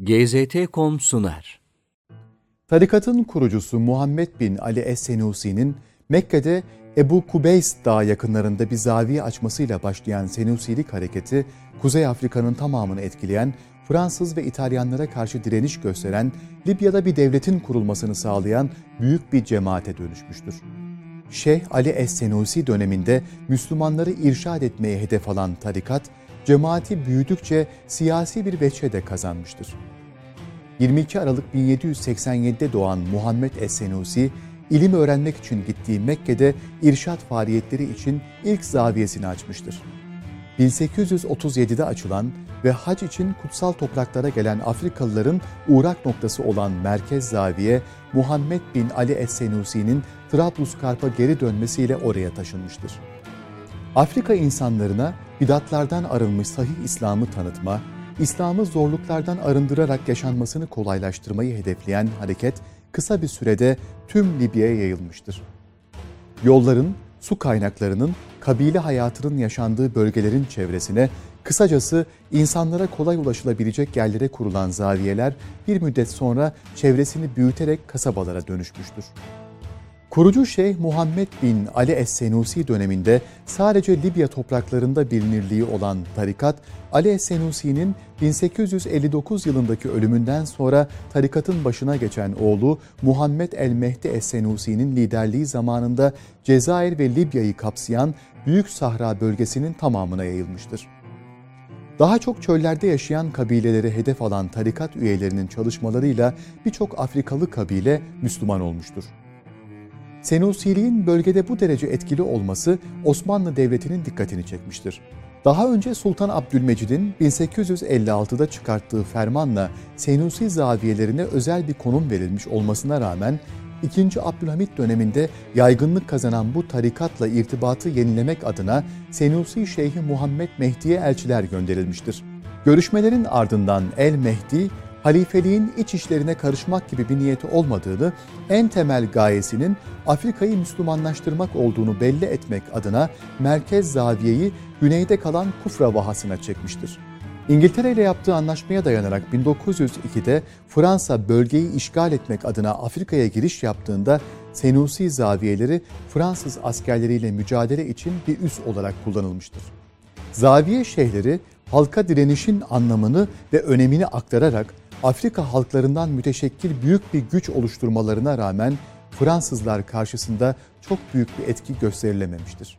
GZT.com sunar. Tarikatın kurucusu Muhammed bin Ali Es-Senusi'nin Mekke'de Ebu Kubeys Dağı yakınlarında bir zaviye açmasıyla başlayan Senusilik hareketi, Kuzey Afrika'nın tamamını etkileyen, Fransız ve İtalyanlara karşı direniş gösteren, Libya'da bir devletin kurulmasını sağlayan büyük bir cemaate dönüşmüştür. Şeyh Ali Es-Senusi döneminde Müslümanları irşad etmeye hedef alan tarikat, cemaati büyüdükçe siyasi bir veçhe de kazanmıştır. 22 Aralık 1787'de doğan Muhammed Es-Senusi, ilim öğrenmek için gittiği Mekke'de irşat faaliyetleri için ilk zaviyesini açmıştır. 1837'de açılan ve hac için kutsal topraklara gelen Afrikalıların uğrak noktası olan Merkez Zaviye, Muhammed bin Ali Es-Senusi'nin Trabluskarp'a geri dönmesiyle oraya taşınmıştır. Afrika insanlarına bidatlardan arınmış sahih İslam'ı tanıtma, İslam'ı zorluklardan arındırarak yaşanmasını kolaylaştırmayı hedefleyen hareket kısa bir sürede tüm Libya'ya yayılmıştır. Yolların, su kaynaklarının, kabile hayatının yaşandığı bölgelerin çevresine, kısacası insanlara kolay ulaşılabilecek yerlere kurulan zaviyeler bir müddet sonra çevresini büyüterek kasabalara dönüşmüştür. Kurucu Şeyh Muhammed bin Ali Es-Senusi döneminde sadece Libya topraklarında bilinirliği olan tarikat, Ali Es-Senusi'nin 1859 yılındaki ölümünden sonra tarikatın başına geçen oğlu Muhammed el-Mehdi Es-Senusi'nin liderliği zamanında Cezayir ve Libya'yı kapsayan Büyük Sahra bölgesinin tamamına yayılmıştır. Daha çok çöllerde yaşayan kabileleri hedef alan tarikat üyelerinin çalışmalarıyla birçok Afrikalı kabile Müslüman olmuştur. Senusiliğin bölgede bu derece etkili olması Osmanlı Devleti'nin dikkatini çekmiştir. Daha önce Sultan Abdülmecid'in 1856'da çıkarttığı fermanla Senusi zaviyelerine özel bir konum verilmiş olmasına rağmen 2. Abdülhamit döneminde yaygınlık kazanan bu tarikatla irtibatı yenilemek adına Senusi Şeyhi Muhammed Mehdi'ye elçiler gönderilmiştir. Görüşmelerin ardından El Mehdi, halifeliğin iç işlerine karışmak gibi bir niyeti olmadığını, en temel gayesinin Afrika'yı Müslümanlaştırmak olduğunu belli etmek adına merkez zaviyeyi güneyde kalan Kufra vahasına çekmiştir. İngiltere ile yaptığı anlaşmaya dayanarak 1902'de Fransa bölgeyi işgal etmek adına Afrika'ya giriş yaptığında Senusi zaviyeleri Fransız askerleriyle mücadele için bir üs olarak kullanılmıştır. Zaviye şeyhleri halka direnişin anlamını ve önemini aktararak Afrika halklarından müteşekkil büyük bir güç oluşturmalarına rağmen Fransızlar karşısında çok büyük bir etki gösterilememiştir.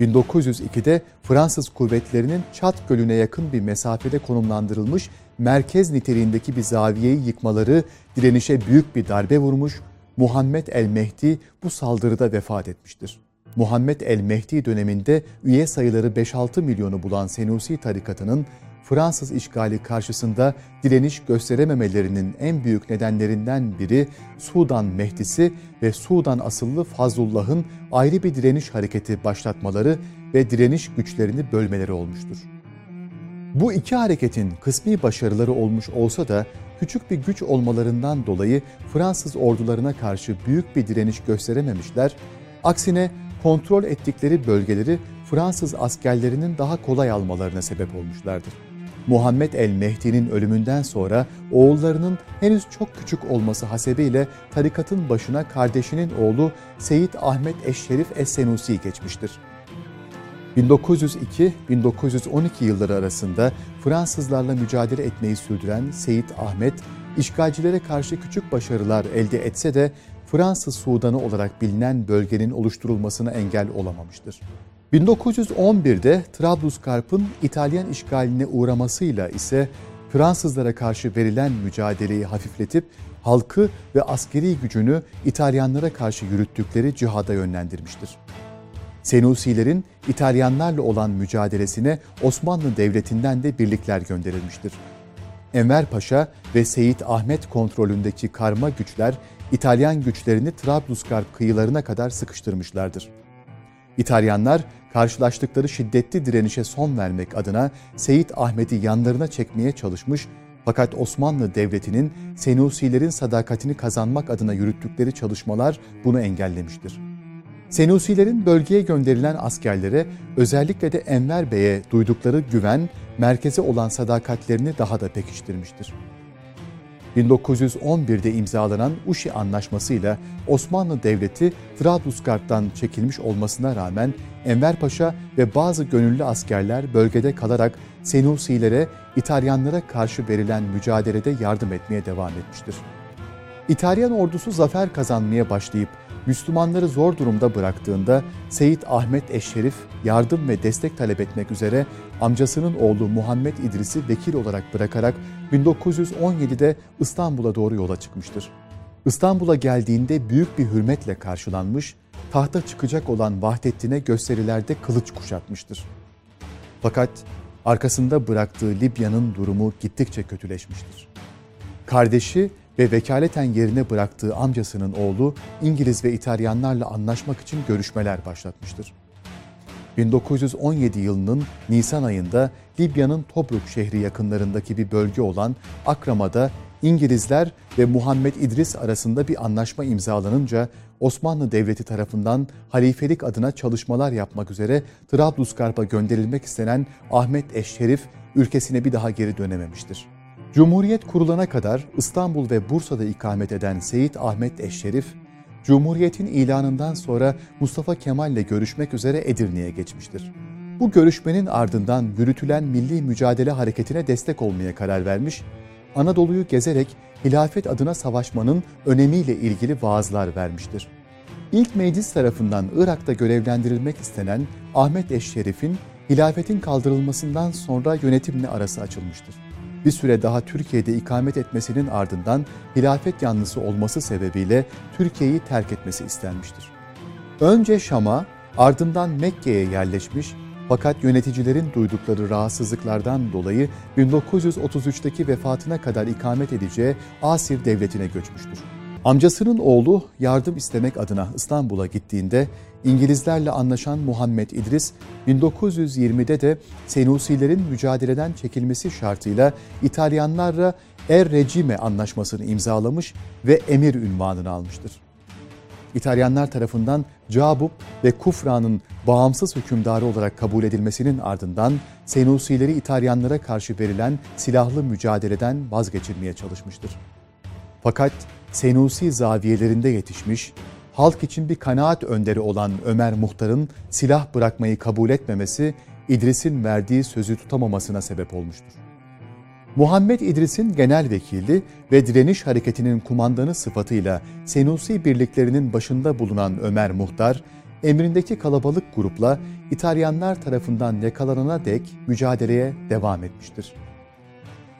1902'de Fransız kuvvetlerinin Çat Gölü'ne yakın bir mesafede konumlandırılmış merkez niteliğindeki bir zaviyeyi yıkmaları direnişe büyük bir darbe vurmuş, Muhammed el-Mehdi bu saldırıda vefat etmiştir. Muhammed el-Mehdi döneminde üye sayıları 5-6 milyonu bulan Senusi tarikatının Fransız işgali karşısında direniş gösterememelerinin en büyük nedenlerinden biri Sudan Mehdisi ve Sudan asıllı Fazlullah'ın ayrı bir direniş hareketi başlatmaları ve direniş güçlerini bölmeleri olmuştur. Bu iki hareketin kısmi başarıları olmuş olsa da küçük bir güç olmalarından dolayı Fransız ordularına karşı büyük bir direniş gösterememişler, aksine kontrol ettikleri bölgeleri Fransız askerlerinin daha kolay almalarına sebep olmuşlardır. Muhammed el-Mehdi'nin ölümünden sonra oğullarının henüz çok küçük olması hasebiyle tarikatın başına kardeşinin oğlu Seyit Ahmet Eşşerif Es-Senusi geçmiştir. 1902-1912 yılları arasında Fransızlarla mücadele etmeyi sürdüren Seyit Ahmet, işgalcilere karşı küçük başarılar elde etse de Fransız Sudanı olarak bilinen bölgenin oluşturulmasına engel olamamıştır. 1911'de Trablusgarp'ın İtalyan işgaline uğramasıyla ise Fransızlara karşı verilen mücadeleyi hafifletip halkı ve askeri gücünü İtalyanlara karşı yürüttükleri cihada yönlendirmiştir. Senusilerin İtalyanlarla olan mücadelesine Osmanlı Devleti'nden de birlikler gönderilmiştir. Enver Paşa ve Seyit Ahmet kontrolündeki karma güçler İtalyan güçlerini Trablusgarp kıyılarına kadar sıkıştırmışlardır. İtalyanlar karşılaştıkları şiddetli direnişe son vermek adına Seyit Ahmet'i yanlarına çekmeye çalışmış fakat Osmanlı Devleti'nin Senusilerin sadakatini kazanmak adına yürüttükleri çalışmalar bunu engellemiştir. Senusilerin bölgeye gönderilen askerlere özellikle de Enver Bey'e duydukları güven merkeze olan sadakatlerini daha da pekiştirmiştir. 1911'de imzalanan Uşi Anlaşması'yla Osmanlı Devleti Trablusgarp'tan çekilmiş olmasına rağmen Enver Paşa ve bazı gönüllü askerler bölgede kalarak Senusilere, İtalyanlara karşı verilen mücadelede yardım etmeye devam etmiştir. İtalyan ordusu zafer kazanmaya başlayıp Müslümanları zor durumda bıraktığında Seyit Ahmet Eşşerif yardım ve destek talep etmek üzere amcasının oğlu Muhammed İdris'i vekil olarak bırakarak 1917'de İstanbul'a doğru yola çıkmıştır. İstanbul'a geldiğinde büyük bir hürmetle karşılanmış, tahta çıkacak olan Vahdettin'e gösterilerde kılıç kuşatmıştır. Fakat arkasında bıraktığı Libya'nın durumu gittikçe kötüleşmiştir. Kardeşi ve vekaleten yerine bıraktığı amcasının oğlu İngiliz ve İtalyanlarla anlaşmak için görüşmeler başlatmıştır. 1917 yılının Nisan ayında Libya'nın Tobruk şehri yakınlarındaki bir bölge olan Akrama'da İngilizler ve Muhammed İdris arasında bir anlaşma imzalanınca Osmanlı Devleti tarafından halifelik adına çalışmalar yapmak üzere Trablusgarp'a gönderilmek istenen Ahmet Eşşerif ülkesine bir daha geri dönememiştir. Cumhuriyet kurulana kadar İstanbul ve Bursa'da ikamet eden Seyit Ahmet Eşşerif, Cumhuriyet'in ilanından sonra Mustafa Kemal ile görüşmek üzere Edirne'ye geçmiştir. Bu görüşmenin ardından yürütülen milli mücadele hareketine destek olmaya karar vermiş, Anadolu'yu gezerek hilafet adına savaşmanın önemiyle ilgili vaazlar vermiştir. İlk meclis tarafından Irak'ta görevlendirilmek istenen Ahmet Eşşerif'in hilafetin kaldırılmasından sonra yönetimle arası açılmıştır bir süre daha Türkiye'de ikamet etmesinin ardından hilafet yanlısı olması sebebiyle Türkiye'yi terk etmesi istenmiştir. Önce Şam'a, ardından Mekke'ye yerleşmiş fakat yöneticilerin duydukları rahatsızlıklardan dolayı 1933'teki vefatına kadar ikamet edeceği Asir Devleti'ne göçmüştür. Amcasının oğlu yardım istemek adına İstanbul'a gittiğinde İngilizlerle anlaşan Muhammed İdris 1920'de de Senusilerin mücadeleden çekilmesi şartıyla İtalyanlarla Er Regime anlaşmasını imzalamış ve emir ünvanını almıştır. İtalyanlar tarafından Cabub ve Kufra'nın bağımsız hükümdarı olarak kabul edilmesinin ardından Senusileri İtalyanlara karşı verilen silahlı mücadeleden vazgeçirmeye çalışmıştır. Fakat Senusi zaviyelerinde yetişmiş, halk için bir kanaat önderi olan Ömer Muhtar'ın silah bırakmayı kabul etmemesi İdris'in verdiği sözü tutamamasına sebep olmuştur. Muhammed İdris'in genel vekili ve direniş hareketinin kumandanı sıfatıyla Senusi birliklerinin başında bulunan Ömer Muhtar, emrindeki kalabalık grupla İtalyanlar tarafından yakalanana dek mücadeleye devam etmiştir.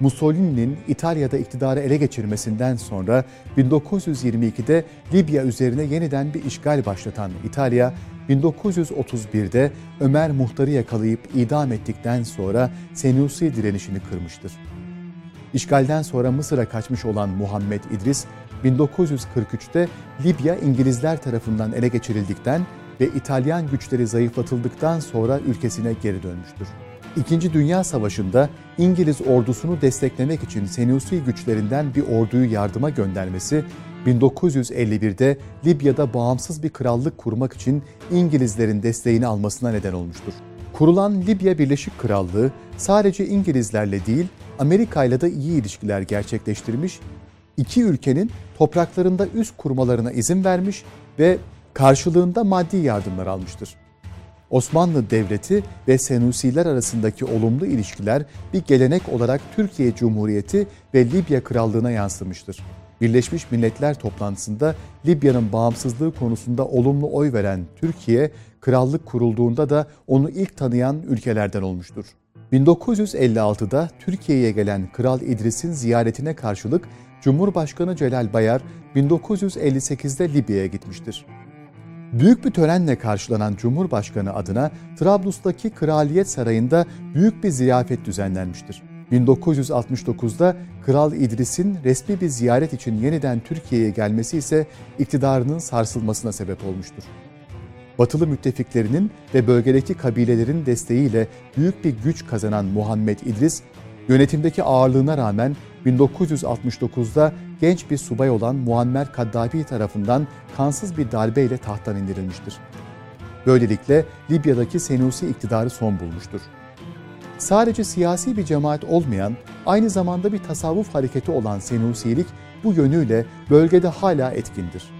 Mussolini'nin İtalya'da iktidarı ele geçirmesinden sonra 1922'de Libya üzerine yeniden bir işgal başlatan İtalya, 1931'de Ömer Muhtar'ı yakalayıp idam ettikten sonra Senusi direnişini kırmıştır. İşgalden sonra Mısır'a kaçmış olan Muhammed İdris, 1943'te Libya İngilizler tarafından ele geçirildikten ve İtalyan güçleri zayıflatıldıktan sonra ülkesine geri dönmüştür. İkinci Dünya Savaşı'nda İngiliz ordusunu desteklemek için Senusi güçlerinden bir orduyu yardıma göndermesi, 1951'de Libya'da bağımsız bir krallık kurmak için İngilizlerin desteğini almasına neden olmuştur. Kurulan Libya Birleşik Krallığı sadece İngilizlerle değil Amerika ile de iyi ilişkiler gerçekleştirmiş, iki ülkenin topraklarında üst kurmalarına izin vermiş ve karşılığında maddi yardımlar almıştır. Osmanlı Devleti ve Senusiler arasındaki olumlu ilişkiler bir gelenek olarak Türkiye Cumhuriyeti ve Libya Krallığı'na yansımıştır. Birleşmiş Milletler toplantısında Libya'nın bağımsızlığı konusunda olumlu oy veren Türkiye, krallık kurulduğunda da onu ilk tanıyan ülkelerden olmuştur. 1956'da Türkiye'ye gelen Kral İdris'in ziyaretine karşılık Cumhurbaşkanı Celal Bayar 1958'de Libya'ya gitmiştir. Büyük bir törenle karşılanan Cumhurbaşkanı adına Trablus'taki Kraliyet Sarayı'nda büyük bir ziyafet düzenlenmiştir. 1969'da Kral İdris'in resmi bir ziyaret için yeniden Türkiye'ye gelmesi ise iktidarının sarsılmasına sebep olmuştur. Batılı müttefiklerinin ve bölgedeki kabilelerin desteğiyle büyük bir güç kazanan Muhammed İdris, yönetimdeki ağırlığına rağmen 1969'da genç bir subay olan Muammer Kaddafi tarafından kansız bir darbeyle tahttan indirilmiştir. Böylelikle Libya'daki Senusi iktidarı son bulmuştur. Sadece siyasi bir cemaat olmayan, aynı zamanda bir tasavvuf hareketi olan Senusilik bu yönüyle bölgede hala etkindir.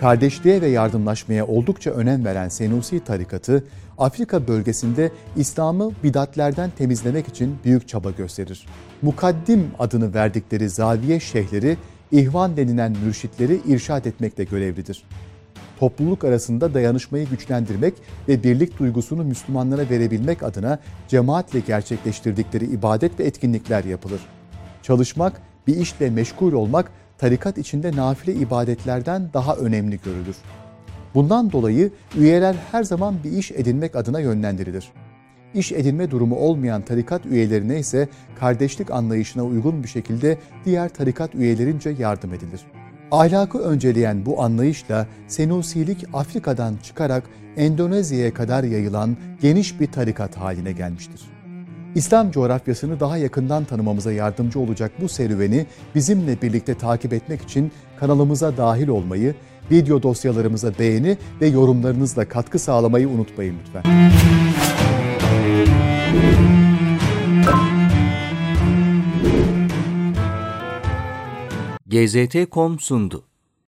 Kardeşliğe ve yardımlaşmaya oldukça önem veren Senusi tarikatı, Afrika bölgesinde İslam'ı bidatlerden temizlemek için büyük çaba gösterir. Mukaddim adını verdikleri zaviye şeyhleri, ihvan denilen mürşitleri irşat etmekle görevlidir topluluk arasında dayanışmayı güçlendirmek ve birlik duygusunu Müslümanlara verebilmek adına cemaatle gerçekleştirdikleri ibadet ve etkinlikler yapılır. Çalışmak, bir işle meşgul olmak tarikat içinde nafile ibadetlerden daha önemli görülür. Bundan dolayı üyeler her zaman bir iş edinmek adına yönlendirilir. İş edinme durumu olmayan tarikat üyelerine ise kardeşlik anlayışına uygun bir şekilde diğer tarikat üyelerince yardım edilir. Ahlakı önceleyen bu anlayışla Senusilik Afrika'dan çıkarak Endonezya'ya kadar yayılan geniş bir tarikat haline gelmiştir. İslam coğrafyasını daha yakından tanımamıza yardımcı olacak bu serüveni bizimle birlikte takip etmek için kanalımıza dahil olmayı, video dosyalarımıza beğeni ve yorumlarınızla katkı sağlamayı unutmayın lütfen. GZT.com sundu.